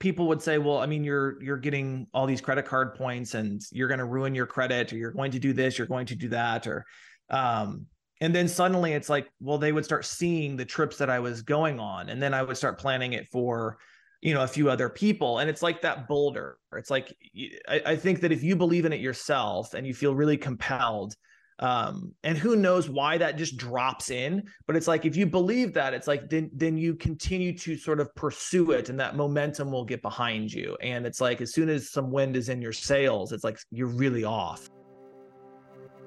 people would say, well, I mean, you're you're getting all these credit card points and you're going to ruin your credit or you're going to do this, you're going to do that or um and then suddenly it's like, well, they would start seeing the trips that I was going on and then I would start planning it for you know a few other people and it's like that boulder. It's like I, I think that if you believe in it yourself and you feel really compelled um, and who knows why that just drops in but it's like if you believe that it's like then then you continue to sort of pursue it and that momentum will get behind you. And it's like as soon as some wind is in your sails it's like you're really off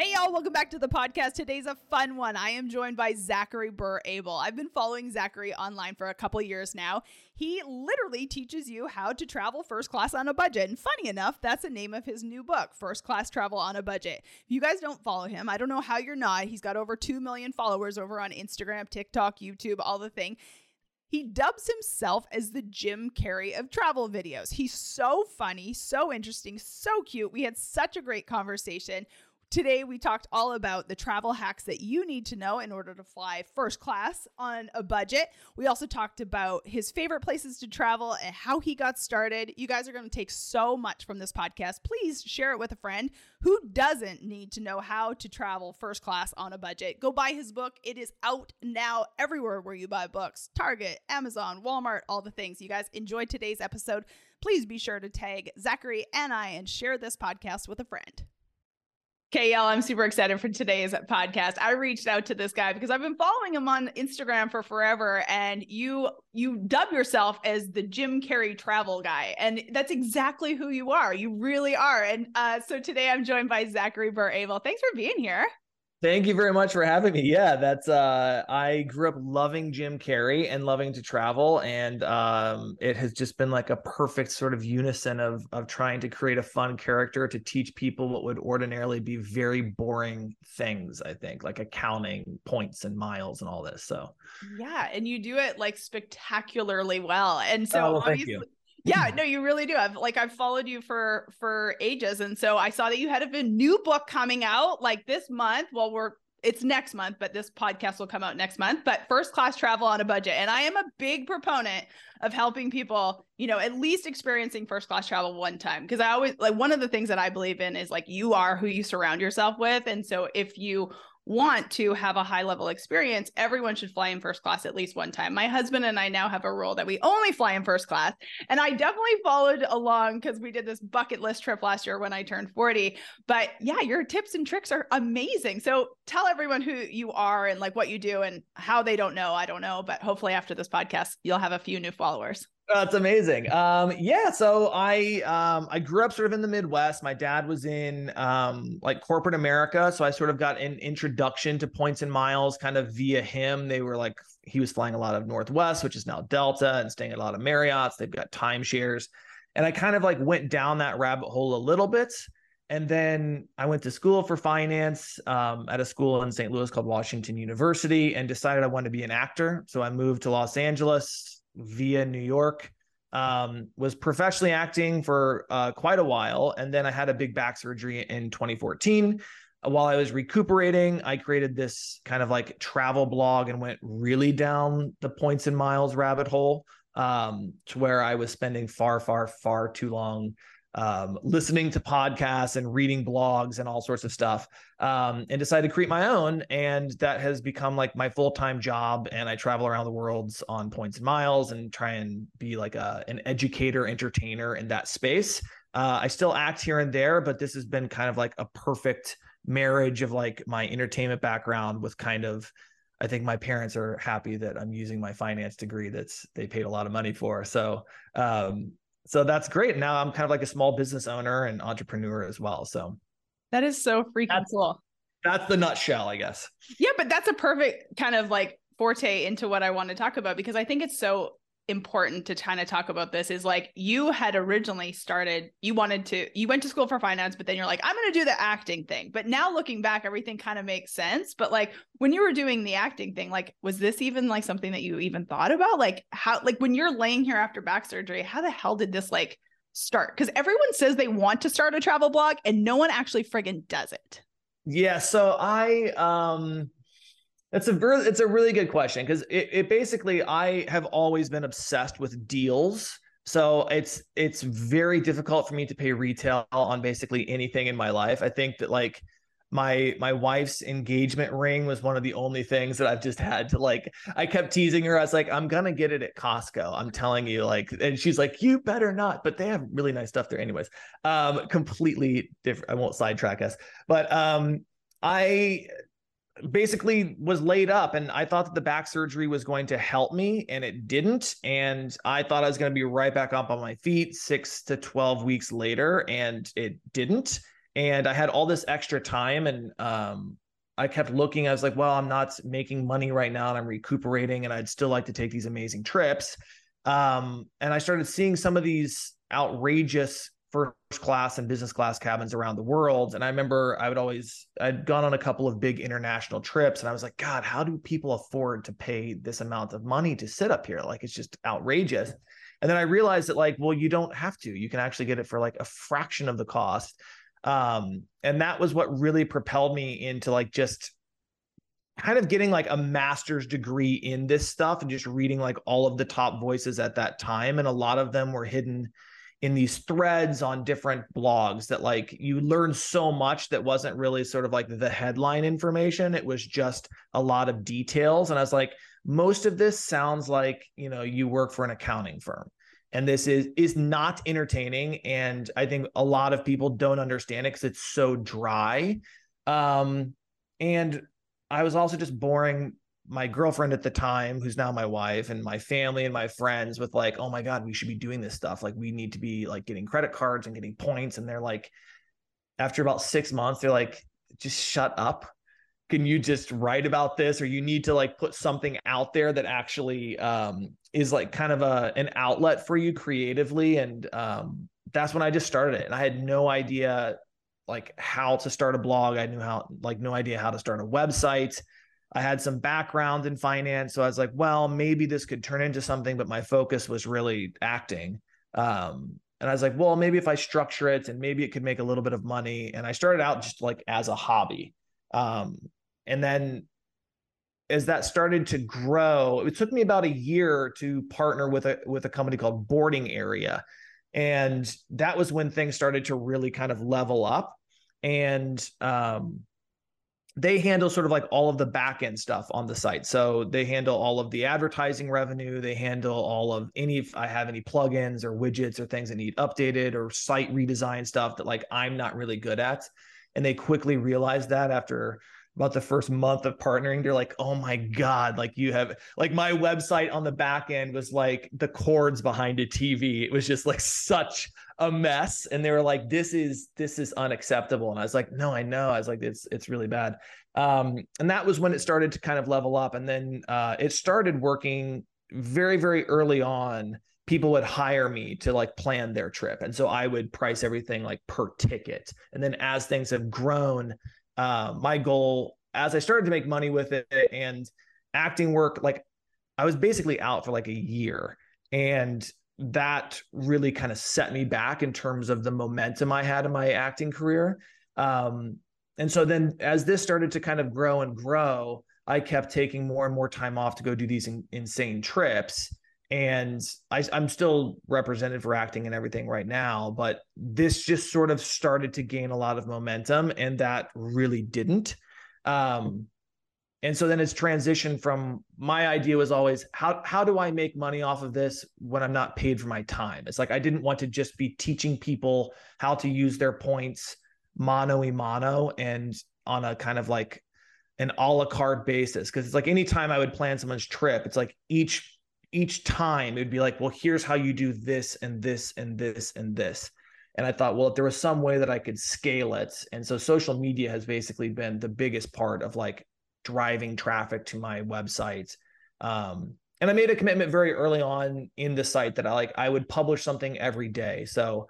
Hey, y'all, welcome back to the podcast. Today's a fun one. I am joined by Zachary Burr Abel. I've been following Zachary online for a couple years now. He literally teaches you how to travel first class on a budget. And funny enough, that's the name of his new book, First Class Travel on a Budget. If you guys don't follow him, I don't know how you're not. He's got over 2 million followers over on Instagram, TikTok, YouTube, all the thing. He dubs himself as the Jim Carrey of travel videos. He's so funny, so interesting, so cute. We had such a great conversation. Today, we talked all about the travel hacks that you need to know in order to fly first class on a budget. We also talked about his favorite places to travel and how he got started. You guys are going to take so much from this podcast. Please share it with a friend who doesn't need to know how to travel first class on a budget. Go buy his book. It is out now everywhere where you buy books Target, Amazon, Walmart, all the things. You guys enjoyed today's episode. Please be sure to tag Zachary and I and share this podcast with a friend. KL, I'm super excited for today's podcast. I reached out to this guy because I've been following him on Instagram for forever and you you dub yourself as the Jim Carrey travel guy and that's exactly who you are. You really are. And uh, so today I'm joined by Zachary Burr Abel. Thanks for being here. Thank you very much for having me. Yeah, that's uh I grew up loving Jim Carrey and loving to travel and um it has just been like a perfect sort of unison of of trying to create a fun character to teach people what would ordinarily be very boring things, I think, like accounting points and miles and all this. So Yeah, and you do it like spectacularly well. And so oh, well, obviously yeah no you really do. I've like i've followed you for for ages. And so i saw that you had a new book coming out like this month. Well we're it's next month but this podcast will come out next month. But first class travel on a budget. And i am a big proponent of helping people you know at least experiencing first class travel one time. Because i always like one of the things that i believe in is like you are who you surround yourself with. And so if you want to have a high level experience, everyone should fly in first class at least one time. My husband and I now have a rule that we only fly in first class. And I definitely followed along because we did this bucket list trip last year when I turned 40. But yeah, your tips and tricks are amazing. So tell everyone who you are and like what you do and how they don't know. I don't know. But hopefully after this podcast, you'll have a few new followers. That's amazing. Um, yeah, so I um, I grew up sort of in the Midwest. My dad was in um, like corporate America, so I sort of got an introduction to points and miles kind of via him. They were like he was flying a lot of Northwest, which is now Delta, and staying at a lot of Marriotts. They've got timeshares, and I kind of like went down that rabbit hole a little bit. And then I went to school for finance um, at a school in St. Louis called Washington University, and decided I wanted to be an actor. So I moved to Los Angeles via New York. Um, was professionally acting for uh, quite a while, and then I had a big back surgery in 2014. While I was recuperating, I created this kind of like travel blog and went really down the points and miles rabbit hole um, to where I was spending far, far, far too long um, listening to podcasts and reading blogs and all sorts of stuff um, and decided to create my own. And that has become like my full-time job. And i travel around the world on points and miles and try and be like a, an educator entertainer in that space. Uh, i still act here and there but this has been kind of like a perfect marriage of like my entertainment background with kind of I think my parents are happy that I'm using my finance degree that's they paid a lot of money for. So um, so that's great. Now I'm kind of like a small business owner and entrepreneur as well. So that is so freaking that's, cool. That's the nutshell, I guess. Yeah, but that's a perfect kind of like forte into what I want to talk about because I think it's so important to kind of talk about this is like you had originally started you wanted to you went to school for finance but then you're like i'm going to do the acting thing. But now looking back everything kind of makes sense. But like when you were doing the acting thing like was this even like something that you even thought about? Like how like when you're laying here after back surgery how the hell did this like start? Because everyone says they want to start a travel blog and no one actually friggin does it. Yeah so i um that's a very, it's a really good question because it, it basically I have always been obsessed with deals. So it's it's very difficult for me to pay retail on basically anything in my life. I think that like my my wife's engagement ring was one of the only things that I've just had to like I kept teasing her I was like I'm to get it at Costco I'm telling you like and she's like you better not but they have really nice stuff there anyways um completely different I won't sidetrack us but um I basically was laid up and I thought that the back surgery was going to help me and it didn't. And I thought I was going to be right back up on my feet 6 to 12 weeks later and it didn't. And I had all this extra time and um I kept looking. I was like well I'm not making money right now and I'm recuperating and I'd still like to take these amazing trips. Um and I started seeing some of these outrageous first class and business class cabins around the world. And I remember I would always, I'd gone on a couple of big international trips and I was like, God, how do people afford to pay this amount of money to sit up here? Like, it's just outrageous. And then I realized that, like, well, you don't have to. You can actually get it for like a fraction of the cost. Um, and that was what really propelled me into like just kind of getting like a master's degree in this stuff and just reading like all of the top voices at that time. And a lot of them were hidden in these threads on different blogs that like you learn so much that wasn't really sort of like the headline information. It was just a lot of details. And i was like most of this sounds like you know you work for an accounting firm. And this is is not entertaining. And i think a lot of people don't understand it because it's so dry. Um and i was also just boring my girlfriend at the time, who's now my wife, and my family and my friends with like, oh my God, we should be doing this stuff. Like, we need to be like getting credit cards and getting points. And they're like, after about six months, they're like, just shut up. Can you just write about this? Or you need to like put something out there that actually um, is like kind of a an outlet for you creatively. And um, that's when I just started it. And I had no idea like how to start a blog. I knew how like no idea how to start a website. I had some background in finance. So I was like, well, maybe this could turn into something, but my focus was really acting. Um, and I was like, well, maybe if I structure it and maybe it could make a little bit of money. And I started out just like as a hobby. Um, and then as that started to grow, it took me about a year to partner with a with a company called Boarding Area. And that was when things started to really kind of level up. And um, they handle sort of like all of the back end stuff on the site. So they handle all of the advertising revenue. They handle all of any, if I have any plugins or widgets or things that need updated or site redesign stuff that like I'm not really good at. And they quickly realized that after about the first month of partnering they're like oh my god like you have like my website on the back end was like the cords behind a tv it was just like such a mess. And they were like this is this is unacceptable. And i was like no i know. I was like it's it's really bad. Um and that was when it started to kind of level up. And then uh it started working very very early on people would hire me to like plan their trip. And so i would price everything like per ticket. And then as things have grown uh, my goal as I started to make money with it and acting work, like I was basically out for like a year. And that really kind of set me back in terms of the momentum I had in my acting career. Um, and so then as this started to kind of grow and grow, I kept taking more and more time off to go do these in, insane trips. And I, I'm still represented for acting and everything right now, but this just sort of started to gain a lot of momentum, and that really didn't. Um, and so then it's transitioned from my idea was always how how do I make money off of this when I'm not paid for my time? It's like I didn't want to just be teaching people how to use their points mano y mano and on a kind of like an a la carte basis because it's like anytime I would plan someone's trip, it's like each each time it would be like, well, here's how you do this and this and this and this. And I thought, well, if there was some way that I could scale it. And so social media has basically been the biggest part of like driving traffic to my website. Um, and I made a commitment very early on in the site that I like I would publish something every day. So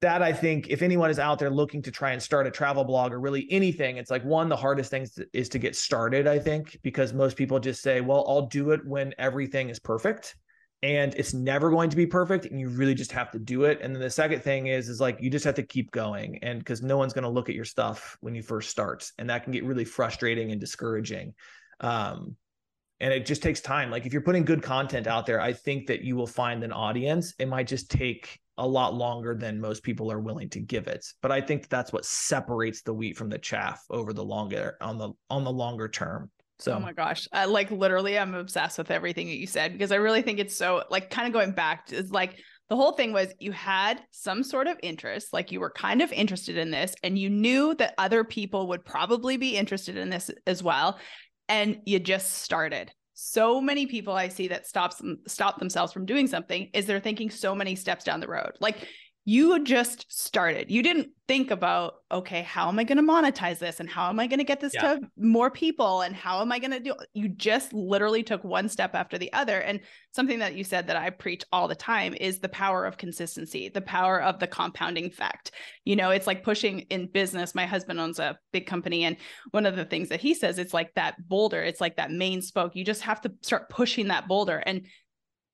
that I think if anyone is out there looking to try and start a travel blog or really anything, it's like one, the hardest thing is to get started, I think, because most people just say, well, I'll do it when everything is perfect. And it's never going to be perfect. And you really just have to do it. And then the second thing is, is like you just have to keep going. And because no one's going to look at your stuff when you first start. And that can get really frustrating and discouraging. Um, and it just takes time. Like if you're putting good content out there, I think that you will find an audience. It might just take a lot longer than most people are willing to give it. But I think that's what separates the wheat from the chaff over the longer on the on the longer term. So Oh my gosh. I, like literally I'm obsessed with everything that you said because I really think it's so like kind of going back is like the whole thing was you had some sort of interest, like you were kind of interested in this and you knew that other people would probably be interested in this as well and you just started so many people I see that stops stop themselves from doing something is they're thinking so many steps down the road. Like you just started. You didn't think about, okay, how am I going to monetize this and how am I going to get this yeah. to more people and how am I going to do you just literally took one step after the other and something that you said that I preach all the time is the power of consistency, the power of the compounding effect. You know, it's like pushing in business. My husband owns a big company and one of the things that he says it's like that boulder, it's like that main spoke. You just have to start pushing that boulder and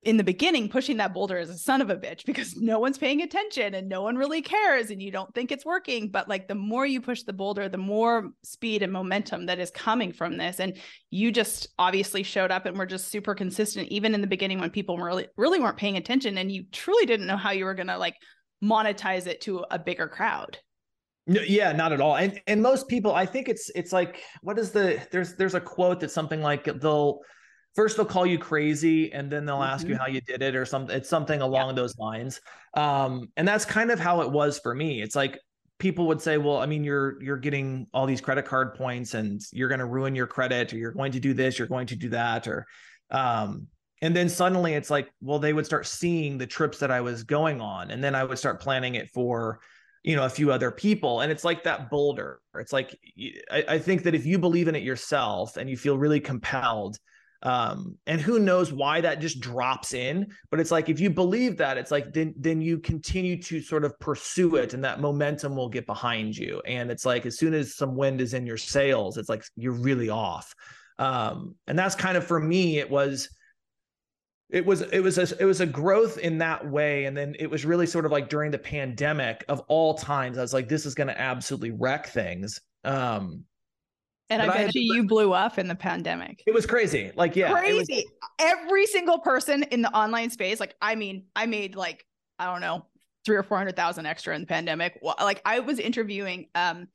in the beginning pushing that boulder as a son of a bitch because no one's paying attention and no one really cares and you don't think it's working. But like the more you push the boulder the more speed and momentum that is coming from this. And you just obviously showed up and were just super consistent even in the beginning when people really really weren't paying attention and you truly didn't know how you were going to like monetize it to a bigger crowd. No, yeah, not at all. And and most people, I think it's it's like what is the there's there's a quote that's something like they'll first they'll call you crazy and then they'll ask mm-hmm. you how you did it or something it's something along yeah. those lines um, and that's kind of how it was for me it's like people would say well i mean you're you're getting all these credit card points and you're going to ruin your credit or you're going to do this you're going to do that or um, and then suddenly it's like well they would start seeing the trips that i was going on and then i would start planning it for you know a few other people and it's like that boulder it's like I, I think that if you believe in it yourself and you feel really compelled um, and who knows why that just drops in but it's like if you believe that it's like then then you continue to sort of pursue it and that momentum will get behind you. And it's like as soon as some wind is in your sails it's like you're really off. Um, and that's kind of for me it was it was it was a it was a growth in that way. And then it was really sort of like during the pandemic of all times i was like this is going to absolutely wreck things. Um and I bet I you you blew up in the pandemic. It was crazy. Like, yeah. Crazy. Was- Every single person in the online space, like, I mean, I made like, I don't know, three or 400,000 extra in the pandemic. Well, like I was interviewing um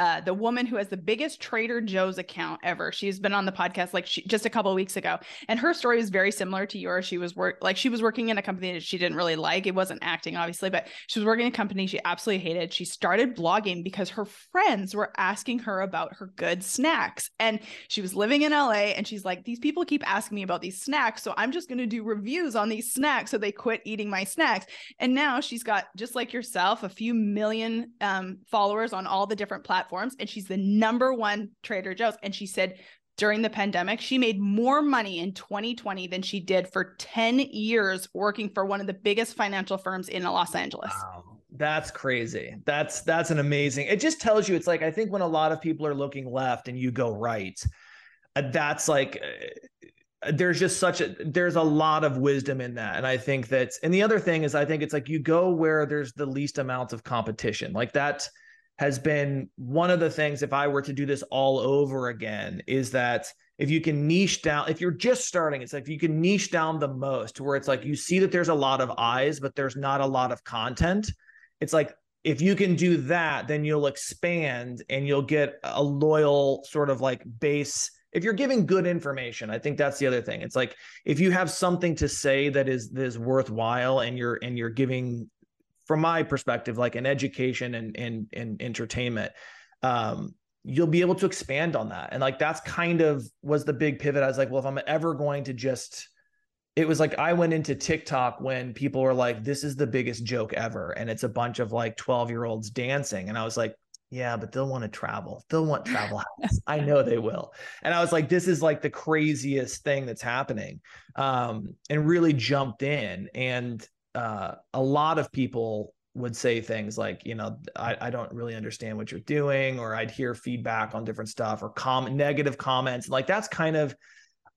uh, the woman who has the biggest Trader Joe's account ever. She's been on the podcast like she, just a couple weeks ago, and her story is very similar to yours. She was work like she was working in a company that she didn't really like. It wasn't acting, obviously, but she was working in a company she absolutely hated. She started blogging because her friends were asking her about her good snacks, and she was living in LA. And she's like, these people keep asking me about these snacks, so I'm just going to do reviews on these snacks, so they quit eating my snacks. And now she's got just like yourself, a few million um, followers on all the different platforms platforms and she's the number one Trader Joe's. And she said during the pandemic, she made more money in 2020 than she did for 10 years working for one of the biggest financial firms in Los Angeles. Wow. That's crazy. That's that's an amazing. It just tells you it's like I think when a lot of people are looking left and you go right, uh, that's like uh, there's just such a there's a lot of wisdom in that and i think that and the other thing is i think it's like you go where there's the least amount of competition like that has been one of the things if I were to do this all over again is that if you can niche down, if you're just starting, it's like if you can niche down the most where it's like you see that there's a lot of eyes, but there's not a lot of content. It's like if you can do that, then you'll expand and you'll get a loyal sort of like base. If you're giving good information, I think that's the other thing. It's like if you have something to say that is that is worthwhile and you're and you're giving from my perspective like in education and and and entertainment um you'll be able to expand on that and like that's kind of was the big pivot i was like well if i'm ever going to just it was like I went into TikTok when people were like, this is the biggest joke ever. And it's a bunch of like 12 year olds dancing. And I was like, yeah, but they'll want to travel. They'll want travel. I know they will. And I was like, this is like the craziest thing that's happening. Um, and really jumped in. And uh, a lot of people would say things like, you know, I, I don't really understand what you're doing, or I'd hear feedback on different stuff or com negative comments. Like that's kind of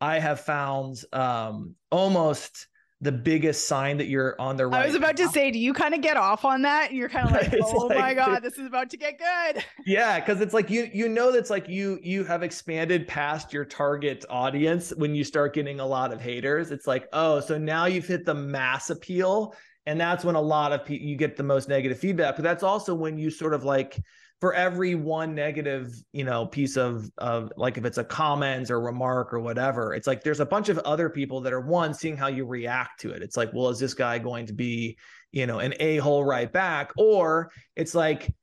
I have found um, almost the biggest sign that you're on the right. I was about to say, do you kind of get off on that? You're kind of like, oh like, my god, this is about to get good. Yeah, because it's like you you know that's like you you have expanded past your target audience when you start getting a lot of haters. It's like, oh, so now you've hit the mass appeal, and that's when a lot of people you get the most negative feedback. But that's also when you sort of like for every one negative, you know, piece of of like if it's a comment or remark or whatever, it's like there's a bunch of other people that are one seeing how you react to it. It's like, well, is this guy going to be, you know, an a-hole right back? Or it's like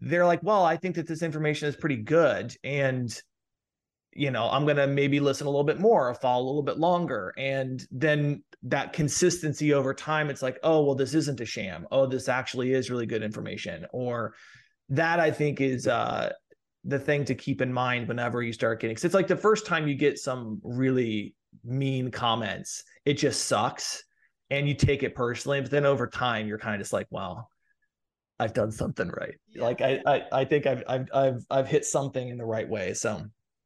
they're like, well, I think that this information is pretty good. And you know, I'm gonna maybe listen a little bit more or follow a little bit longer. And then that consistency over time, it's like, oh, well, this isn't a sham. Oh, this actually is really good information. Or that I think is uh, the thing to keep in mind whenever you start getting. Cause it's like the first time you get some really mean comments, it just sucks, and you take it personally. But then over time, you're kind of just like, well, I've done something right. Yeah. Like I, I, I think I've, I've, I've, I've hit something in the right way. So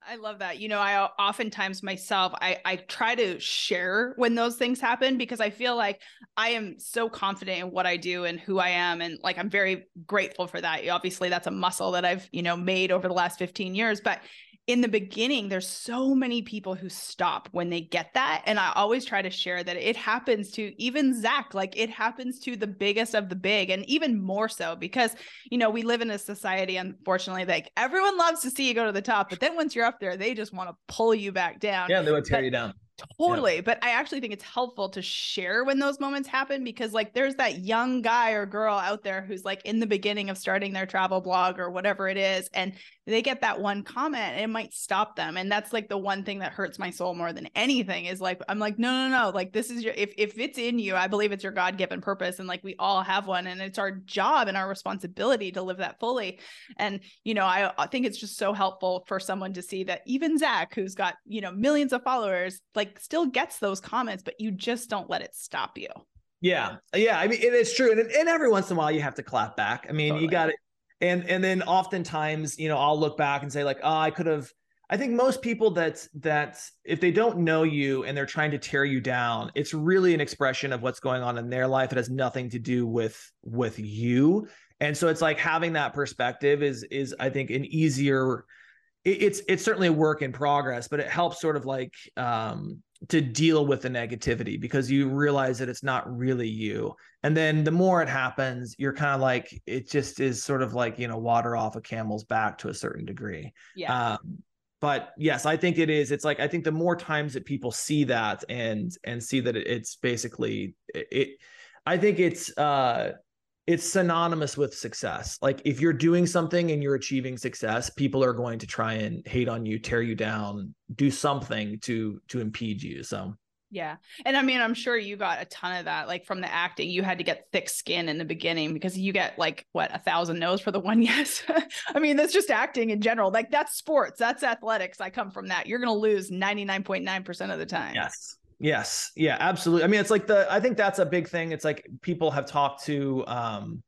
I love that. You know, I oftentimes myself, I I try to share when those things happen because I feel like I am so confident in what I do and who I am, and like I'm very grateful for that. Obviously, that's a muscle that I've you know made over the last 15 years, but in the beginning, there's so many people who stop when they get that. And I always try to share that it happens to even Zach, like it happens to the biggest of the big, and even more so because, you know, we live in a society, unfortunately, like everyone loves to see you go to the top, but then once you're up there, they just want to pull you back down. Yeah, they would tear but, you down. Totally. Yeah. But I actually think it's helpful to share when those moments happen because, like, there's that young guy or girl out there who's like in the beginning of starting their travel blog or whatever it is. And they get that one comment and it might stop them. And that's like the one thing that hurts my soul more than anything is like, I'm like, no, no, no. Like, this is your, if, if it's in you, I believe it's your God given purpose. And like, we all have one. And it's our job and our responsibility to live that fully. And, you know, I, I think it's just so helpful for someone to see that even Zach, who's got, you know, millions of followers, like, still gets those comments, but you just don't let it stop you. Yeah. Yeah. I mean, it's true. And, and every once in a while you have to clap back. I mean, totally. you got it. And, and then oftentimes, you know, I'll look back and say like, oh, I could have, I think most people that that if they don't know you and they're trying to tear you down, it's really an expression of what's going on in their life. It has nothing to do with with you. And so it's like having that perspective is is I think an easier it's it's certainly a work in progress, but it helps sort of like um to deal with the negativity because you realize that it's not really you. And then the more it happens, you're kind of like it just is sort of like, you know, water off a camel's back to a certain degree. Yeah. Um, but yes, I think it is. It's like I think the more times that people see that and and see that it's basically it, it I think it's uh it's synonymous with success. Like if you're doing something and you're achieving success, people are going to try and hate on you, tear you down, do something to to impede you. So yeah. And I mean, I'm sure you got a ton of that. Like from the acting, you had to get thick skin in the beginning because you get like what a thousand no's for the one yes. I mean, that's just acting in general. Like that's sports, that's athletics. I come from that. You're gonna lose 99.9% of the time. Yes. Yes. Yeah, absolutely. I mean, it's like the I think that's a big thing. It's like people have talked to um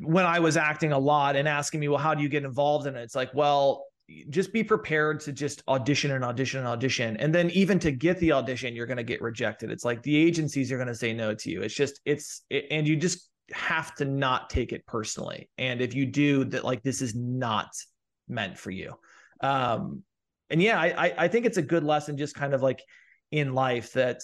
when I was acting a lot and asking me, well, how do you get involved in it? It's like, well, just be prepared to just audition and audition and audition. And then even to get the audition, you're going to get rejected. It's like the agencies are going to say no to you. It's just, it's, it, and you just have to not take it personally. And if you do that, like this is not meant for you. Um, and yeah, I I think it's a good lesson just kind of like in life that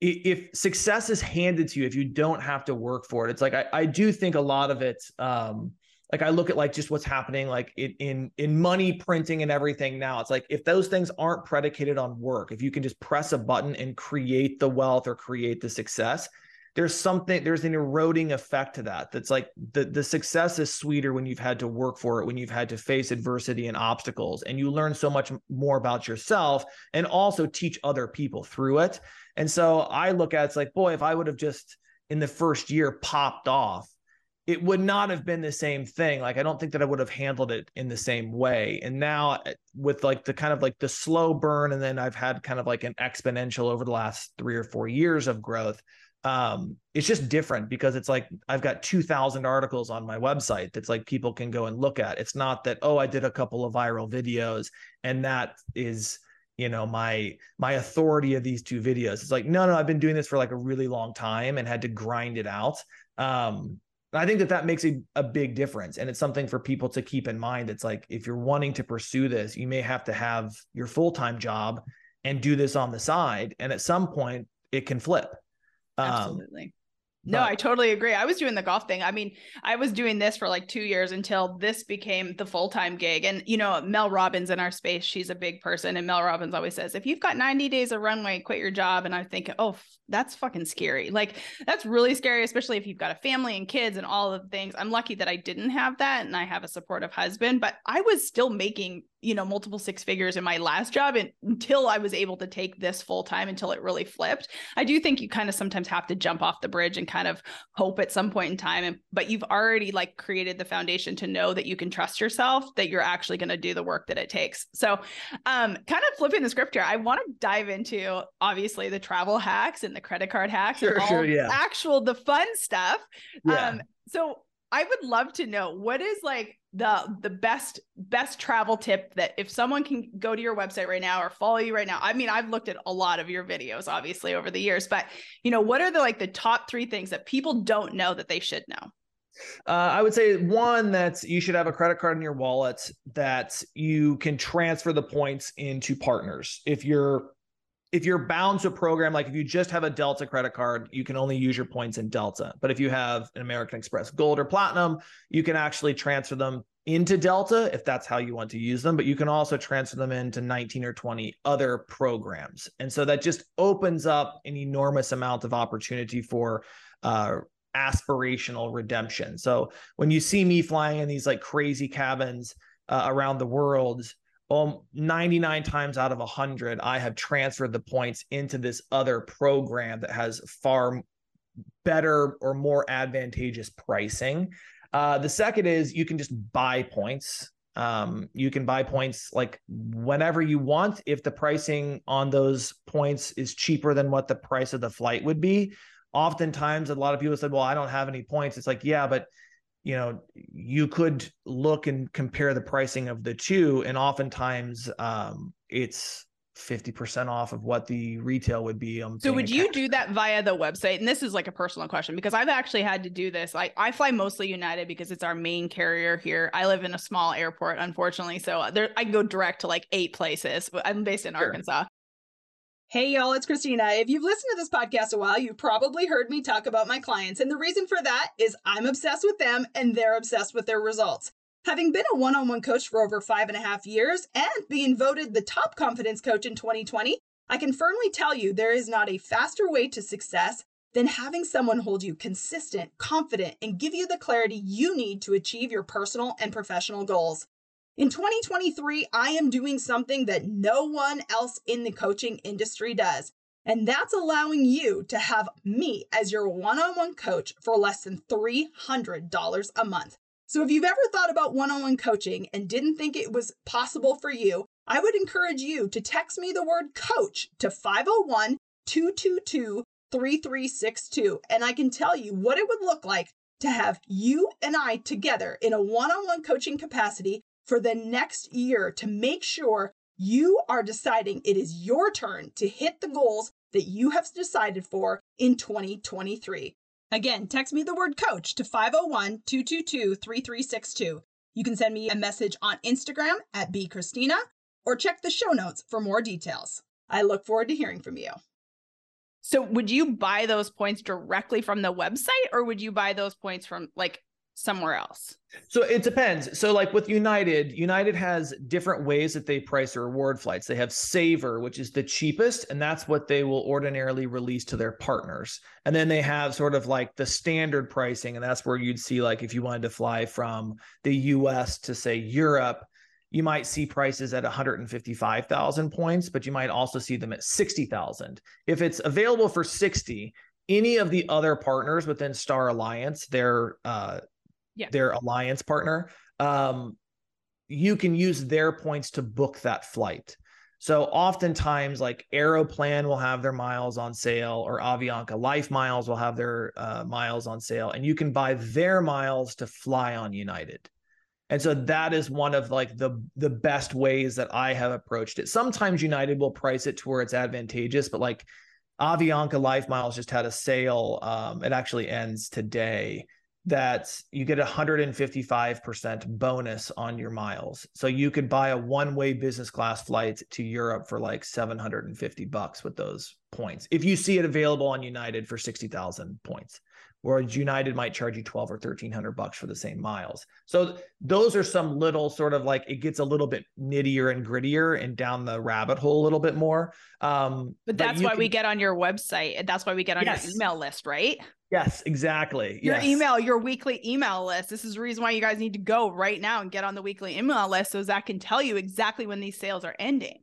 if success is handed to you, if you don't have to work for it, it's like I, I do think a lot of it. Um, like I look at like just what's happening like in, in in money printing and everything now. It's like if those things aren't predicated on work, if you can just press a button and create the wealth or create the success, there's something there's an eroding effect to that that's like the the success is sweeter when you've had to work for it when you've had to face adversity and obstacles and you learn so much more about yourself and also teach other people through it. And so i look at it's like boy if i would have just in the first year popped off it would not have been the same thing. Like i don't think that i would have handled it in the same way. And now eh, with like the kind of like the slow burn and then i've had kind of like an exponential over the last 3 or 4 years of growth um it's just different because it's like i've got 2000 articles on my website that's like people can go and look at. It's not that oh i did a couple of viral videos and that is you know my my authority of these two videos. It's like no no i've been doing this for like a really long time and had to grind it out. Um i think that that makes a, a big difference. And it's something for people to keep in mind. It's like if you're wanting to pursue this you may have to have your full-time job and do this on the side. And at some point it can flip um, Absolutely. No, but, I totally agree. I was doing the golf thing. I mean, I was doing this for like two years until this became the full time gig. And, you know, Mel Robbins in our space, she's a big person. And Mel Robbins always says, if you've got 90 days of runway, quit your job. And I think, oh, that's fucking scary. Like, that's really scary, especially if you've got a family and kids and all the things. I'm lucky that I didn't have that and I have a supportive husband, but I was still making you know multiple six figures in my last job and, until i was able to take this full time until it really flipped i do think you kind of sometimes have to jump off the bridge and kind of hope at some point in time and but you've already like created the foundation to know that you can trust yourself that you're actually going to do the work that it takes so um kind of flipping the script here i want to dive into obviously the travel hacks and the credit card hacks sure, and all sure, yeah. actual the fun stuff yeah. um so I would love to know what is like the the best best travel tip that if someone can go to your website right now or follow you right now i mean i've looked at a lot of your videos obviously over the years but you know what are the like the top three things that people don't know that they should know uh, I would say one that you should have a credit card in your wallet that you can transfer the points into partners. If you're if you're bound to a program, like if you just have a Delta credit card, you can only use your points in Delta. But if you have an American Express Gold or Platinum, you can actually transfer them into Delta if that's how you want to use them. But you can also transfer them into 19 or 20 other programs. And so that just opens up an enormous amount of opportunity for uh, aspirational redemption. So when you see me flying in these like crazy cabins uh, around the world, um, 99 times out of 100, I have transferred the points into this other program that has far better or more advantageous pricing. Uh, the second is you can just buy points. Um, you can buy points like whenever you want. If the pricing on those points is cheaper than what the price of the flight would be, oftentimes a lot of people said, "Well, I don't have any points." It's like, yeah, but you know you could look and compare the pricing of the two and oftentimes um, it's 50% off of what the retail would be um, so would you do that via the website? And this is like a personal question because i've actually had to do this. Like i fly mostly united because it's our main carrier here. I live in a small airport unfortunately so there i go direct to like eight places. I'm based in sure. arkansas Hey, y'all, it's Christina. If you've listened to this podcast a while, you've probably heard me talk about my clients. And the reason for that is I'm obsessed with them and they're obsessed with their results. Having been a one on one coach for over five and a half years and being voted the top confidence coach in 2020, I can firmly tell you there is not a faster way to success than having someone hold you consistent, confident, and give you the clarity you need to achieve your personal and professional goals. In 2023, I am doing something that no one else in the coaching industry does. And that's allowing you to have me as your one on one coach for less than $300 a month. So if you've ever thought about one on one coaching and didn't think it was possible for you, I would encourage you to text me the word coach to 501 222 3362. And I can tell you what it would look like to have you and I together in a one on one coaching capacity for the next year to make sure you are deciding it is your turn to hit the goals that you have decided for in 2023. Again, text me the word coach to 501 222 3362. You can send me a message on Instagram at bchristina or check the show notes for more details. I look forward to hearing from you. So, would you buy those points directly from the website or would you buy those points from like somewhere else? So it depends. So like with United, United has different ways that they price their reward flights. They have Saver, which is the cheapest, and that's what they will ordinarily release to their partners. And then they have sort of like the standard pricing, and that's where you'd see like if you wanted to fly from the US to say Europe, you might see prices at 155,000 points, but you might also see them at 60,000. If it's available for 60, any of the other partners within Star Alliance, their uh, yeah. their alliance partner, um, you can use their points to book that flight. So oftentimes, like Aeroplan will have their miles on sale, or Avianca Life Miles will have their uh, miles on sale, and you can buy their miles to fly on United. And so that is one of like the the best ways that I have approached it. Sometimes United will price it to where it's advantageous, but like Avianca Life Miles just had a sale. Um, it actually ends today that you get a 155% bonus on your miles. So you could buy a one-way business class flight to Europe for like 750 bucks with those points. If you see it available on United for 60,000 points. Whereas United might charge you 12 or 1300 bucks for the same miles. So those are some little sort of like it gets a little bit nittier and grittier and down the rabbit hole a little bit more. Um, but that's but why can... we get on your website. That's why we get on yes. your email list, right? Yes, exactly. Your yes. email, your weekly email list. This is the reason why you guys need to go right now and get on the weekly email list so Zach can tell you exactly when these sales are ending.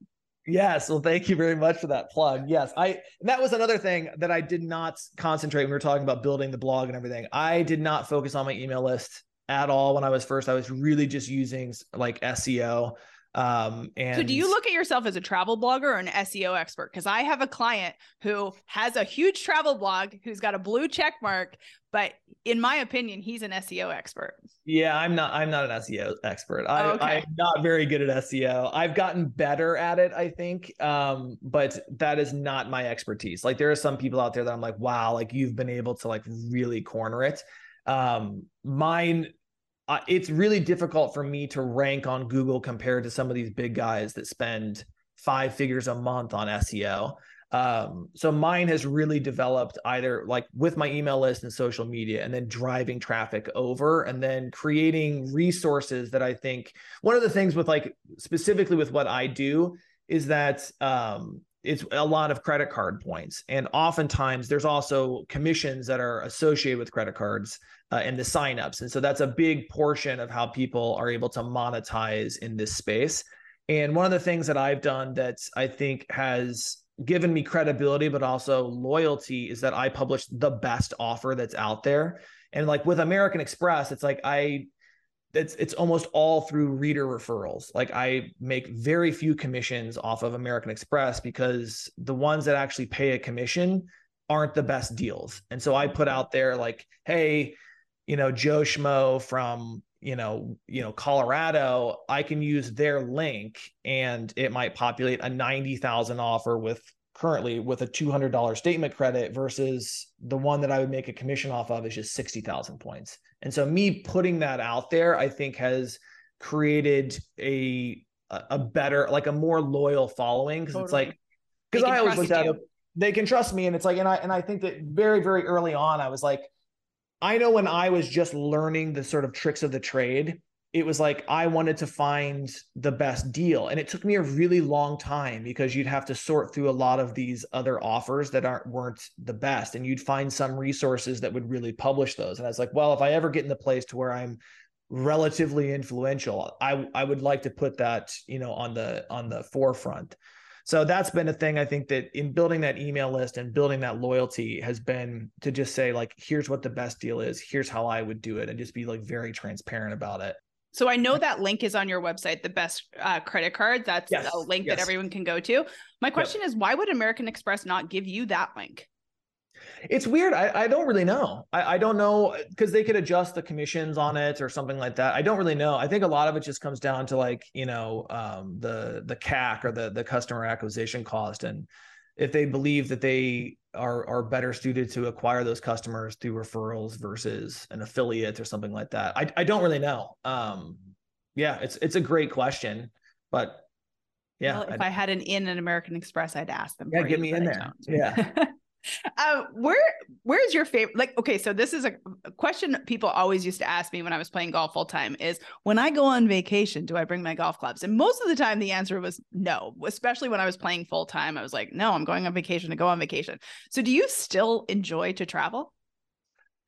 Yes. Well, thank you very much for that plug. Yes. I that was another thing that I did not concentrate when we were talking about building the blog and everything. I did not focus on my email list at all when I was first. I was really just using like SEO. Um, and so do you look at yourself as a travel blogger or an SEO expert? Because I have a client who has a huge travel blog who's got a blue check mark, but in my opinion, he's an SEO expert. Yeah, I'm not. I'm not an SEO expert. I, okay. I'm not very good at SEO. I've gotten better at it, I think, um, but that is not my expertise. Like there are some people out there that I'm like, wow, like you've been able to like really corner it. Um, mine uh, it's really difficult for me to rank on Google compared to some of these big guys that spend five figures a month on SEO. Um, so mine has really developed either like with my email list and social media and then driving traffic over and then creating resources that I think one of the things with like specifically with what I do is that um, it's a lot of credit card points and oftentimes there's also commissions that are associated with credit cards uh, and the signups and so that's a big portion of how people are able to monetize in this space and one of the things that i've done that i think has given me credibility but also loyalty is that I publish the best offer that's out there. And like with American Express, it's like I it's it's almost all through reader referrals. Like I make very few commissions off of American Express because the ones that actually pay a commission aren't the best deals. And so I put out there like, hey, you know, Joe Schmo from you know, you know, Colorado, I can use their link and it might populate a 90,000 offer with currently with a $200 statement credit versus the one that I would make a commission off of is just 60,000 points. And so me putting that out there, I think has created a, a better, like a more loyal following. Cause totally. it's like, cause I always looked at it, they can trust me. And it's like, and I, and I think that very, very early on, I was like, I know when I was just learning the sort of tricks of the trade, it was like I wanted to find the best deal. And it took me a really long time because you'd have to sort through a lot of these other offers that aren't weren't the best. And you'd find some resources that would really publish those. And I was like, well, if I ever get in the place to where I'm relatively influential, I I would like to put that, you know, on the on the forefront. So that's been a thing I think that in building that email list and building that loyalty has been to just say like here's what the best deal is, here's how I would do it and just be like very transparent about it. So I know that link is on your website, the best uh, credit card. That's yes, a link yes. that everyone can go to. My question yep. is, why would American Express not give you that link? It's weird. I, I don't really know. I, I don't know because they could adjust the commissions on it or something like that. I don't really know. I think a lot of it just comes down to like you know um, the the CAC or the the customer acquisition cost, and if they believe that they are are better suited to acquire those customers through referrals versus an affiliate or something like that. I I don't really know. Um, yeah, it's it's a great question, but Yeah. Well, if I, I had an in an American Express, I'd ask them. Yeah, get me in there. Yeah. uh, where where's your favorite? Like, okay, so this is a, a, question people always used to ask me when I was playing golf full time: is when I go on vacation, do I bring my golf clubs? And most of the time, the answer was no. Especially when I was playing full time, I was like, no, I'm going on vacation to go on vacation. So, do you still enjoy to travel?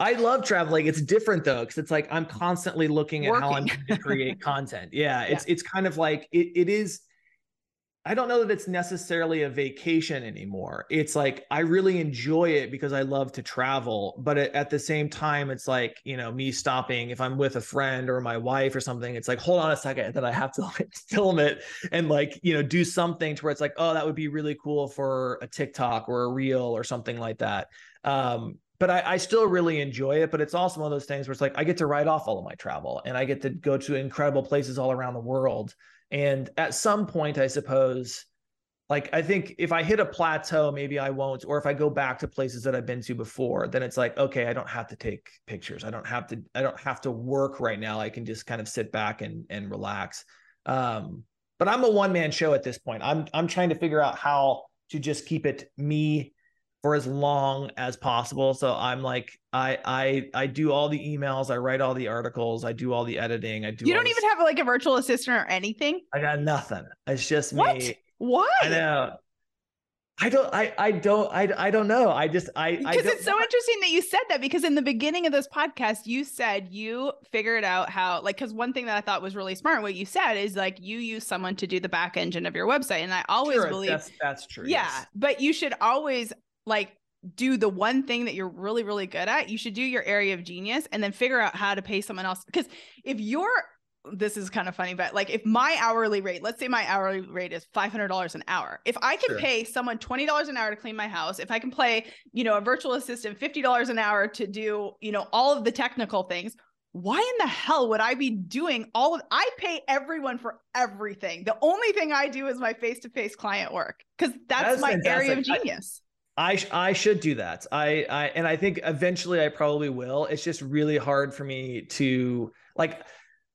I love traveling. It's different though, because it's like I'm constantly looking at Working. how I'm going to create content. Yeah, it's yeah. it's kind of like it, it is I don't know that it's necessarily a vacation anymore. It's like I really enjoy it because I love to travel, but at the same time, it's like you know me stopping if I'm with a friend or my wife or something. It's like hold on a second, that I have to like film it and like you know do something to where it's like oh that would be really cool for a TikTok or a reel or something like that. Um, but I, I, still really enjoy it. But it's also one of those things where it's like I get to write off all of my travel and I get to go to incredible places all around the world. And at some point, I suppose, like I think if I hit a plateau, maybe I won't. Or if I go back to places that I've been to before, then it's like, okay, I don't have to take pictures. I don't have to, I don't have to work right now. I can just kind of sit back and and relax. Um, but I'm a one-man show at this point. I'm I'm trying to figure out how to just keep it me for as long as possible. So I'm like, I I I do all the emails, I write all the articles, I do all the editing, I do. You don't even have like a virtual assistant or anything. I got nothing. It's just me. what? me. Why? I know. I don't. I. I don't. I. I don't know. I just. I. Because it's so interesting that you said that. Because in the beginning of this podcast, you said you figured out how, like, because one thing that I thought was really smart, what you said is like you use someone to do the back engine of your website, and I always sure, believe that's that's true. Yeah, yes. but you should always like do the one thing that you're really really good at you should do your area of genius and then figure out how to pay someone else because if you're this is kind of funny but like if my hourly rate let's say my hourly rate is $500 an hour if i can sure. pay someone $20 an hour to clean my house if i can play you know a virtual assistant $50 an hour to do you know all of the technical things why in the hell would I be doing all of I pay everyone for everything. The only thing I do is my face-to-face client work because that's, that's, my fantastic. area of genius. I I should do that. I I and I think eventually I probably will. It's just really hard for me to like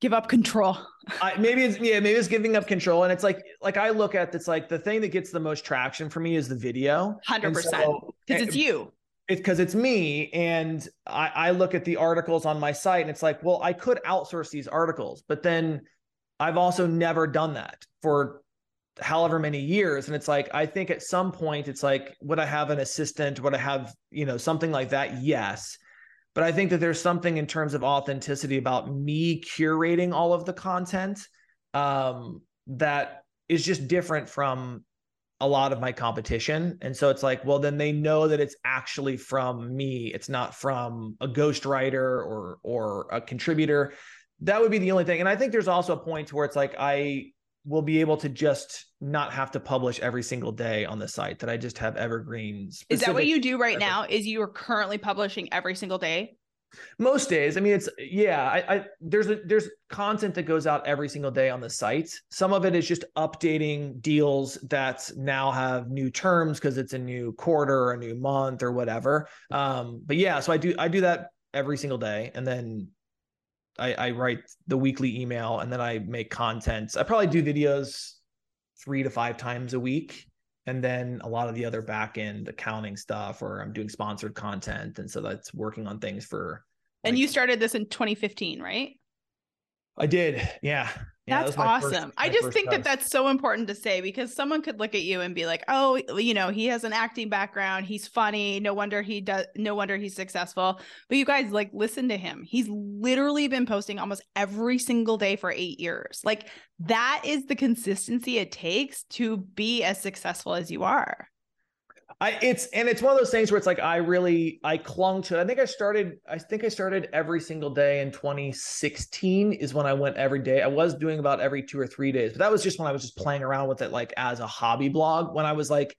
give up control. I, maybe it's yeah, maybe it's giving up control. And it's like like I look at it's like the thing that gets the most traction for me is the video. Hundred percent. Because it's eh, you. It's because it's me. And I, I look at the articles on my site and it's like, well, I could outsource these articles, but then I've also never done that for however many years. And it's like i think at some point it's like would i have an assistant? Would i have you know something like that? Yes. But i think that there's something in terms of authenticity about me curating all of the content um, that is just different from a lot of my competition. And so it's like well then they know that it's actually from me. It's not from a ghostwriter or or a contributor. That would be the only thing. And i think there's also a point where it's like i will be able to just not have to publish every single day on the site that I just have evergreens. Is that what you do right now? Is you are currently publishing every single day? Most days. I mean, it's yeah, I, I there's a there's content that goes out every single day on the site. Some of it is just updating deals that now have new terms because it's a new quarter or a new month or whatever. Um, but yeah, so I do I do that every single day. And then I, I write the weekly email and then I make content. I probably do videos three to five times a week. And then a lot of the other back end accounting stuff, or I'm doing sponsored content. And so that's working on things for. Like, and you started this in 2015, right? I did. Yeah. Yeah, that's that awesome. First, I just think that that's so important to say because someone could look at you and be like, "Oh, you know, he has an acting background. He's funny. No wonder he does. No wonder he's successful." But you guys, like, listen to him. He's literally been posting almost every single day for eight years. Like, that is the consistency it takes to be as successful as you are. I it's and it's one of those things where it's like I really I clung to. it. I think I started. I think I started every single day in 2016 is when I went every day. I was doing about every two or three days, but that was just when I was just playing around with it like as a hobby blog. When I was like,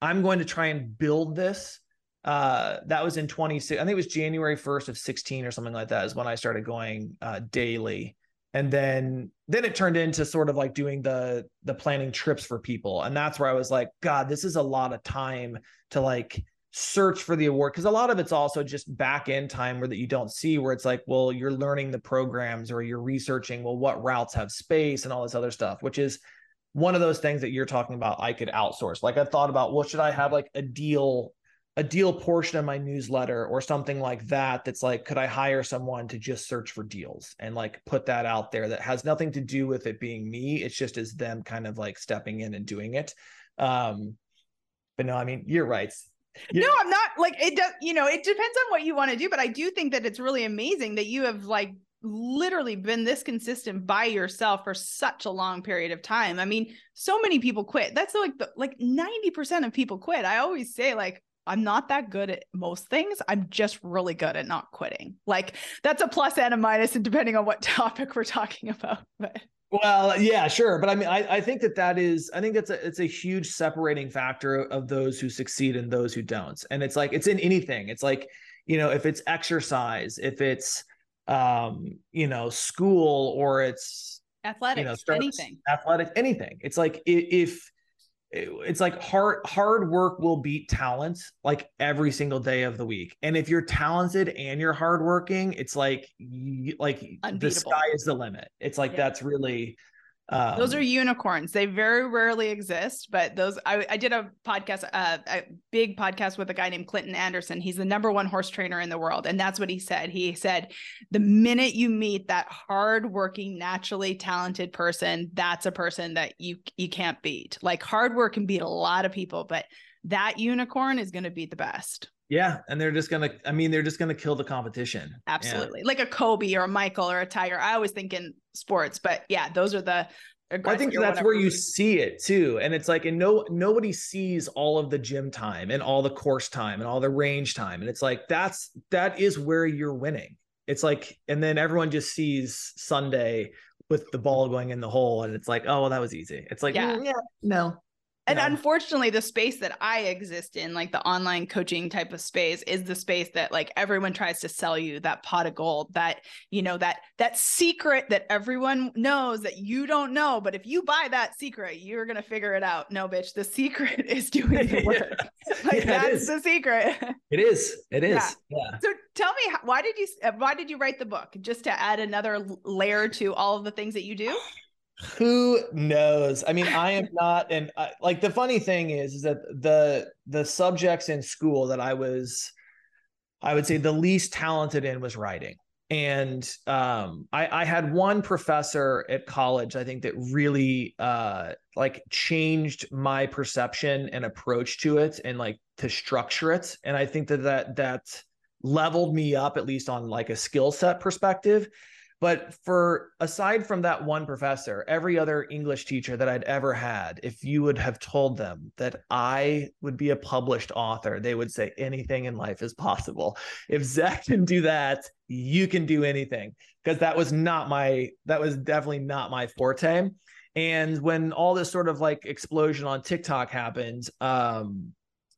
I'm going to try and build this. Uh, that was in 26. I think it was January 1st of 16 or something like that is when I started going uh, daily and then then it turned into sort of like doing the the planning trips for people and that's where i was like god this is a lot of time to like search for the award because a lot of it's also just back end time where that you don't see where it's like well you're learning the programs or you're researching well what routes have space and all this other stuff which is one of those things that you're talking about I could outsource. Like I thought about, well, should I have like a deal, a deal portion of my newsletter or something like that? That's like, could I hire someone to just search for deals and like put that out there that has nothing to do with it being me? It's just as them kind of like stepping in and doing it. Um, but no, I mean, you're right. no, I'm not like it does, you know, it depends on what you want to do, but I do think that it's really amazing that you have like literally been this consistent by yourself for such a long period of time. I mean, so many people quit. That's like the, like 90% of people quit. I always say like I'm not that good at most things. I'm just really good at not quitting. Like that's a plus and a minus and depending on what topic we're talking about. But well, yeah, sure, but I mean, I, I think that that is, I think that's a, it's a huge separating factor of those who succeed and those who don't. And it's like it's in anything. It's like you know, if it's exercise, if it's um, you know, school or it's athletics, you know, anything, athletic, anything. It's like if it's like hard hard work will beat talent like every single day of the week and if you're talented and you're hardworking it's like like Unbeatable. the sky is the limit it's like yeah. that's really um, those are unicorns. They very rarely exist, but those I, I did a podcast, uh, a big podcast with a guy named Clinton Anderson. He's the number one horse trainer in the world, and that's what he said. He said, the minute you meet that hardworking, naturally talented person, that's a person that you you can't beat. Like hard work can beat a lot of people, but that unicorn is going to beat the best. Yeah, and they're just gonna. I mean, they're just gonna kill the competition. Absolutely, yeah. like a Kobe or a Michael or a Tiger. I always think in sports, but yeah, those are the. I think that's where you see it too, and it's like, and no, nobody sees all of the gym time and all the course time and all the range time, and it's like that's that is where you're winning. It's like, and then everyone just sees Sunday with the ball going in the hole, and it's like, oh, well, that was easy. It's like, yeah, mm, yeah no, and yeah. unfortunately the space that i exist in like the online coaching type of space is the space that like everyone tries to sell you that pot of gold that you know that that secret that everyone knows that you don't know. But if you buy that secret you're gonna figure it out. No bitch the secret is doing the work. Yeah. like yeah, that's the secret. It is. It is. Yeah. so tell me why did you uh, why did you write the book? Just to add another layer to all of the things that you do who knows? I mean i am not and like the funny thing is, is that the the subjects in school that i was i would say the least talented in was writing. And um, I, I, had one professor at college i think that really uh, like changed my perception and approach to it and like to structure it. And i think that that that leveled me up at least on like a skill set perspective but for aside from that one professor, every other English teacher that I'd ever had, if you would have told them that I would be a published author, they would say anything in life is possible. If Zach can do that, you can do anything. Because that was not my, that was definitely not my forte. And when all this sort of like explosion on TikTok happened, um,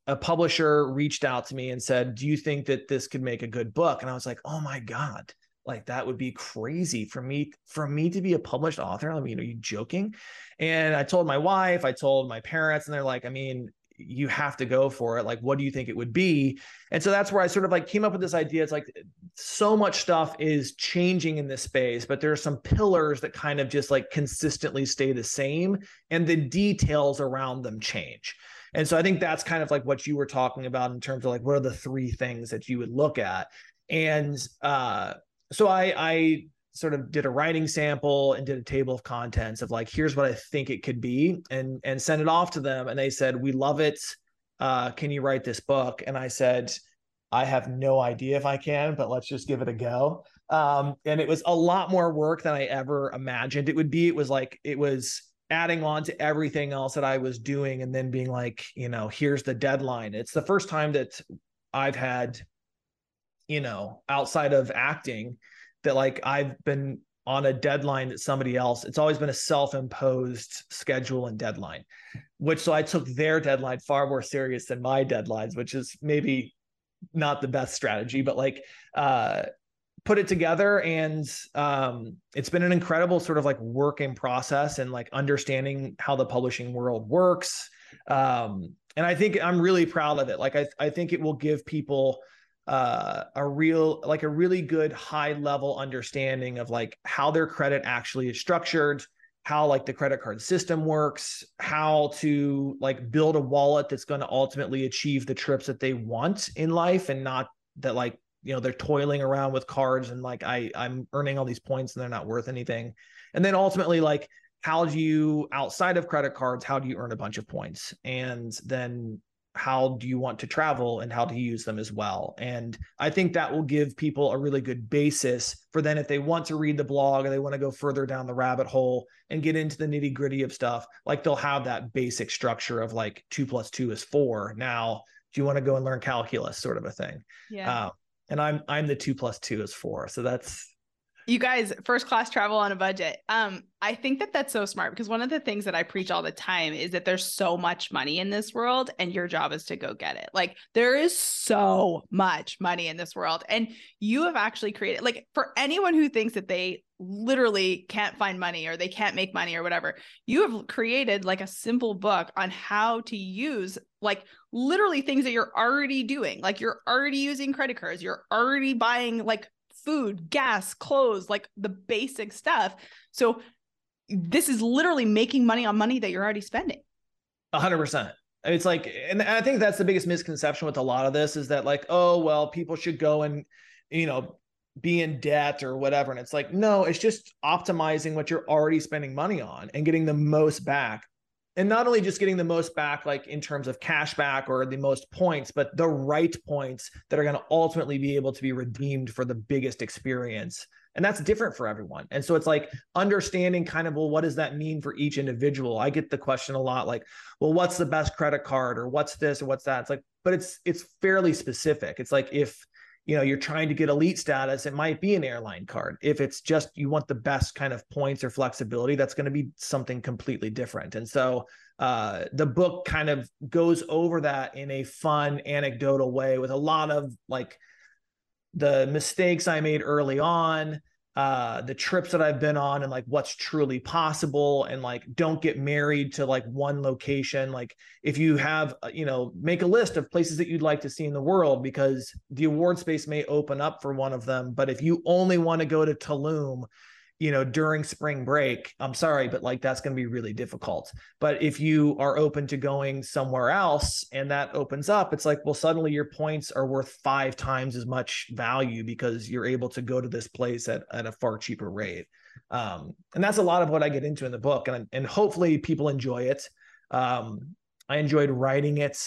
a publisher reached out to me and said, Do you think that this could make a good book? And I was like, Oh my God like that would be crazy for me for me to be a published author. I mean are you joking? And i told my wife i told my parents and they're like i mean you have to go for it. Like what do you think it would be? And so that's where i sort of like came up with this idea. It's like so much stuff is changing in this space but there are some pillars that kind of just like consistently stay the same and the details around them change. And so i think that's kind of like what you were talking about in terms of like what are the three things that you would look at? And uh so I I sort of did a writing sample and did a table of contents of like here's what I think it could be and and sent it off to them. And they said we love it. Uh, can you write this book? And I said I have no idea if I can but let's just give it a go. Um, and it was a lot more work than I ever imagined it would be. It was like it was adding on to everything else that I was doing and then being like you know here's the deadline. It's the first time that I've had you know, outside of acting, that like I've been on a deadline that somebody else, it's always been a self imposed schedule and deadline, which so I took their deadline far more serious than my deadlines, which is maybe not the best strategy, but like, uh, put it together and um, it's been an incredible sort of like working process and like understanding how the publishing world works. Um, and i think i'm really proud of it. Like I, I think it will give people uh, a real like a really good high level understanding of like how their credit actually is structured how like the credit card system works, how to like build a wallet that's going to ultimately achieve the trips that they want in life and not that like you know they're toiling around with cards and like I I'm earning all these points and they're not worth anything. And then ultimately like how do you outside of credit cards how do you earn a bunch of points and then how do you want to travel and how to use them as well? And i think that will give people a really good basis for then if they want to read the blog or they want to go further down the rabbit hole and get into the nitty gritty of stuff like they'll have that basic structure of like two plus two is four. Now do you want to go and learn calculus sort of a thing? Yeah. Uh, and i'm i'm the two plus two is four. So that's you guys first class travel on a budget. Um i think that that's so smart because one of the things that i preach all the time is that there's so much money in this world and your job is to go get it. Like there is so much money in this world and you have actually created like for anyone who thinks that they literally can't find money or they can't make money or whatever you have created like a simple book on how to use like literally things that you're already doing. Like you're already using credit cards. You're already buying like food, gas, clothes, like the basic stuff. So this is literally making money on money that you're already spending. Hundred percent. It's like, and I think that's the biggest misconception with a lot of this is that like, oh, well, people should go and, you know, be in debt or whatever. And it's like, no, it's just optimizing what you're already spending money on and getting the most back and not only just getting the most back like in terms of cash back or the most points but the right points that are going to ultimately be able to be redeemed for the biggest experience. And that's different for everyone. And so it's like understanding kind of well what does that mean for each individual? I get the question a lot like well what's the best credit card or what's this or what's that? It's like but it's it's fairly specific. It's like if you know you're trying to get elite status it might be an airline card. If it's just you want the best kind of points or flexibility that's going to be something completely different. And so uh, the book kind of goes over that in a fun anecdotal way with a lot of like the mistakes i made early on uh the trips that I've been on and like what's truly possible and like don't get married to like one location. Like if you have uh, you know make a list of places that you'd like to see in the world because the award space may open up for one of them. But if you only want to go to Tulum you know, during spring break, I'm sorry, but like that's going to be really difficult. But if you are open to going somewhere else and that opens up, it's like, well, suddenly your points are worth five times as much value because you're able to go to this place at, at a far cheaper rate. Um, and that's a lot of what I get into in the book. And, and hopefully people enjoy it. Um, I enjoyed writing it,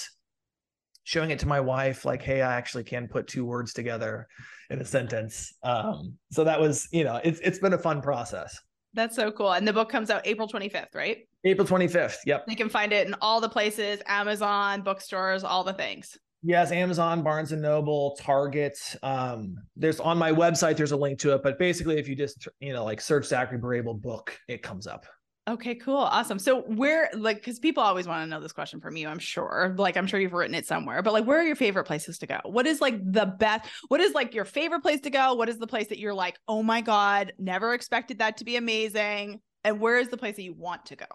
showing it to my wife, like, hey, I actually can put two words together in a sentence. Um, so that was, you know, it's it's been a fun process. That's so cool. And the book comes out April 25th, right? April 25th. Yep. You can find it in all the places, Amazon, bookstores, all the things. Yes, Amazon, Barnes and Noble, Target. Um, there's on my website, there's a link to it. But basically, if you just, you know, like search Zachary Burr Abel book, it comes up. Okay, cool. Awesome. So where like cuz people always want to know this question from you, I'm sure. Like I'm sure you've written it somewhere. But like where are your favorite places to go? What is like the best what is like your favorite place to go? What is the place that you're like, "Oh my god, never expected that to be amazing." And where is the place that you want to go?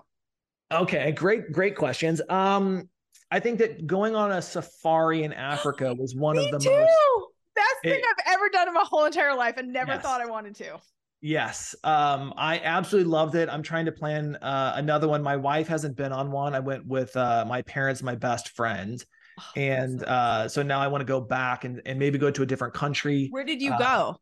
Okay, great great questions. Um I think that going on a safari in Africa was one of the too! most best thing it, I've ever done in my whole entire life and never yes. thought I wanted to. Yes, um, I absolutely loved it. I'm trying to plan uh, another one. My wife hasn't been on one. I went with uh, my parents, my best friend, oh, and uh, so now I want to go back and, and maybe go to a different country. Where did you uh, go?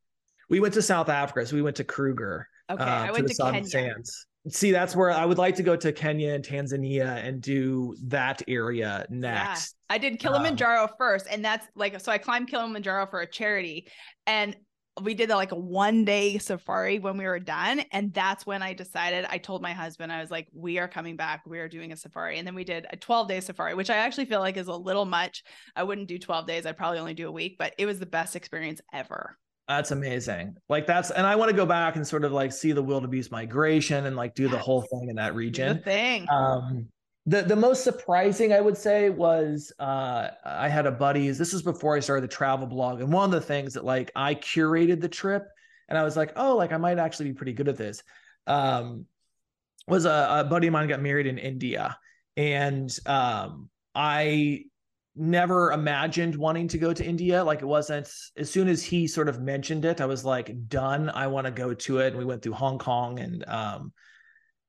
We went to South Africa. So we went to Kruger. Okay, I to went the to Kenya. Sands. See, that's where I would like to go to Kenya and Tanzania and do that area next. Yeah. I did Kilimanjaro um, first, and that's like so. I climbed Kilimanjaro for a charity, and we did like a one day safari when we were done. And that's when I decided, I told my husband, I was like, we are coming back. We are doing a safari. And then we did a 12 day safari, which I actually feel like is a little much. I wouldn't do 12 days. I'd probably only do a week, but it was the best experience ever. That's amazing. Like that's, and I want to go back and sort of like see the wildebeest migration and like do the whole thing in that region. The thing. Um, the the most surprising I would say was uh, I had a buddy. This was before I started the travel blog, and one of the things that like I curated the trip, and I was like, oh, like I might actually be pretty good at this. Um, was a, a buddy of mine got married in India, and um, I never imagined wanting to go to India. Like it wasn't as soon as he sort of mentioned it, I was like, done. I want to go to it. And we went through Hong Kong and um,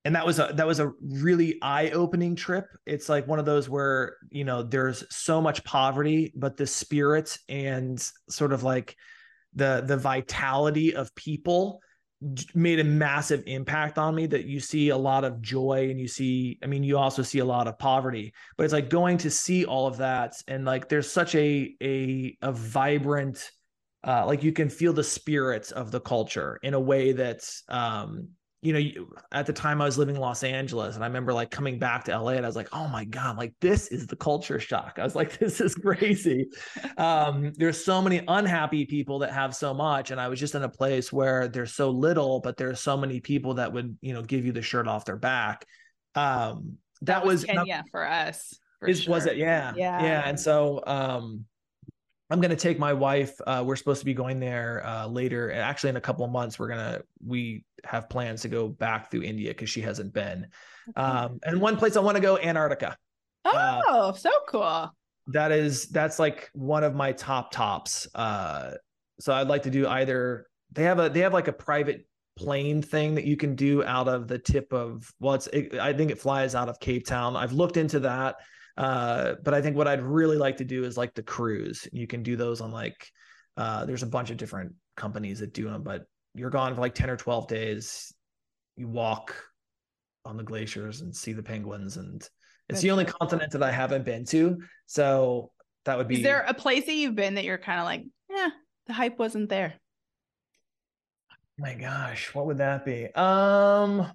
and that was a that was a really eye-opening trip. It's like one of those where you know there's so much poverty but the spirit and sort of like the the vitality of people made a massive impact on me that you see a lot of joy and you see i mean you also see a lot of poverty. But it's like going to see all of that and like there's such a a a vibrant uh like you can feel the spirits of the culture in a way that's um you know, at the time I was living in Los Angeles and I remember like coming back to LA and I was like, oh my God, like this is the culture shock. I was like, this is crazy. um, there's so many unhappy people that have so much. And I was just in a place where there's so little, but there's so many people that would, you know, give you the shirt off their back. Um, that, that was, Kenya for us. For is, sure. Was it? Yeah. Yeah. Yeah. And so, um, I'm going to take my wife. Uh, we're supposed to be going there uh, later. Actually, in a couple of months, we're gonna we have plans to go back through India because she hasn't been. Um, and one place I want to go, Antarctica. Uh, oh, uh, so cool. That is that's like one of my top tops. Uh, so I'd like to do either. They have a they have like a private plane thing that you can do out of the tip of well, it's it, I think it flies out of Cape Town. I've looked into that. Uh, but I think what I'd really like to do is like the cruise. You can do those on like uh, there's a bunch of different companies that do them, but you're gone for like 10 or 12 days. You walk on the glaciers and see the penguins and it's That's the only cool. continent that I haven't been to. So that would be Is there a place that you've been that you're kind of like, yeah, the hype wasn't there? my gosh, what would that be? Um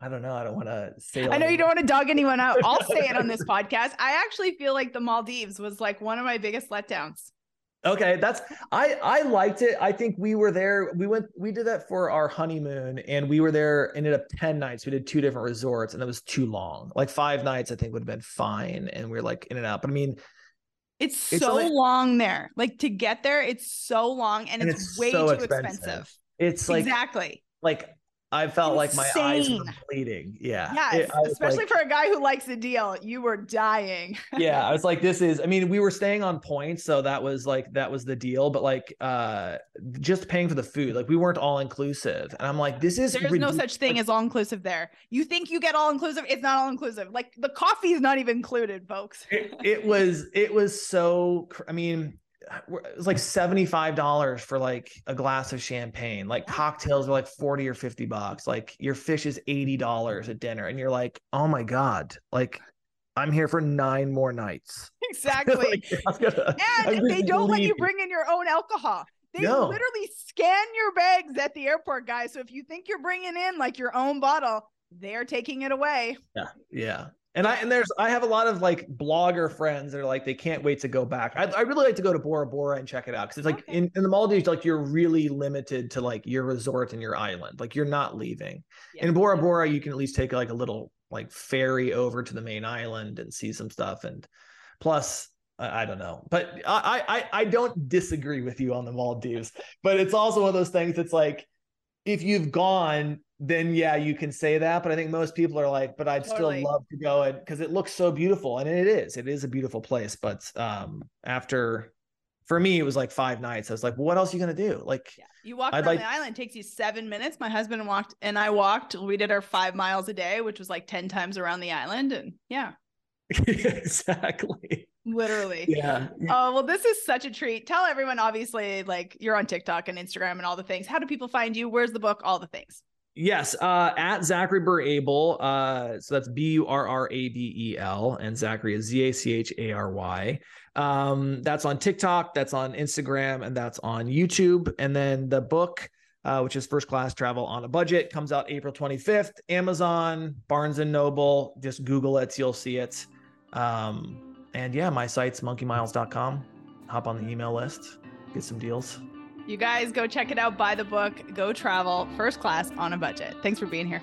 I don't know. I don't want to say. I know you don't want to dog anyone out. I'll say it on this podcast. I actually feel like the Maldives was like one of my biggest letdowns. Okay, that's I I liked it. I think we were there. We went we did that for our honeymoon and we were there ended up 10 nights. We did two different resorts and it was too long. Like 5 nights I think would have been fine and we are like in and out. But I mean it's, it's so long there. Like to get there it's so long and, and it's, it's, way so too expensive. expensive. It's like Exactly. Like I felt Insane. like my eyes were bleeding. Yeah. Yes. It, especially like, for a guy who likes the deal. You were dying. yeah. I was like, this is, I mean, we were staying on points. So that was like, that was the deal. But like, uh, just paying for the food, like we weren't all inclusive. And I'm like, this is, there's ridiculous. no such thing as all inclusive there. You think you get all inclusive. It's not all inclusive. Like the coffee is not even included, folks. it, it was, it was so, I mean, it was like $75 for like a glass of champagne. Like cocktails are like 40 or 50 bucks. Like your fish is $80 at dinner. And you're like, oh my God, like I'm here for nine more nights. Exactly. like, gonna, and they don't let you bring in your own alcohol. They no. literally scan your bags at the airport, guys. So if you think you're bringing in like your own bottle, they're taking it away. Yeah. Yeah. And I and there's I have a lot of like blogger friends that are like they can't wait to go back. I I really like to go to Bora Bora and check it out because it's like okay. in, in the Maldives like you're really limited to like your resort and your island. Like you're not leaving. Yeah. In Bora Bora you can at least take like a little like ferry over to the main island and see some stuff and plus I, I don't know, but I, I I don't disagree with you on the Maldives, but it's also one of those things. It's like if you've gone, then yeah, you can say that. But I think most people are like, but I'd totally. still love to go and because it looks so beautiful. And it is, it is a beautiful place. But um after for me, it was like five nights. I was like, well, what else are you gonna do? Like yeah. you walk around like... the island, takes you seven minutes. My husband walked and I walked. We did our five miles a day, which was like 10 times around the island. And yeah. exactly. Literally. Yeah. Oh, well, this is such a treat. Tell everyone, obviously, like you're on TikTok and Instagram and all the things. How do people find you? Where's the book? All the things. Yes, uh, at Zachary Burr Abel. Uh, so that's B U R R A B E L, and Zachary is Z A C H A R Y. Um, that's on TikTok, that's on Instagram, and that's on YouTube. And then the book, uh, which is First Class Travel on a Budget, comes out April 25th. Amazon, Barnes and Noble. Just Google it, you'll see it. Um, and yeah, my site's monkeymiles.com. Hop on the email list, get some deals. You guys go check it out, buy the book, go travel first class on a budget. Thanks for being here.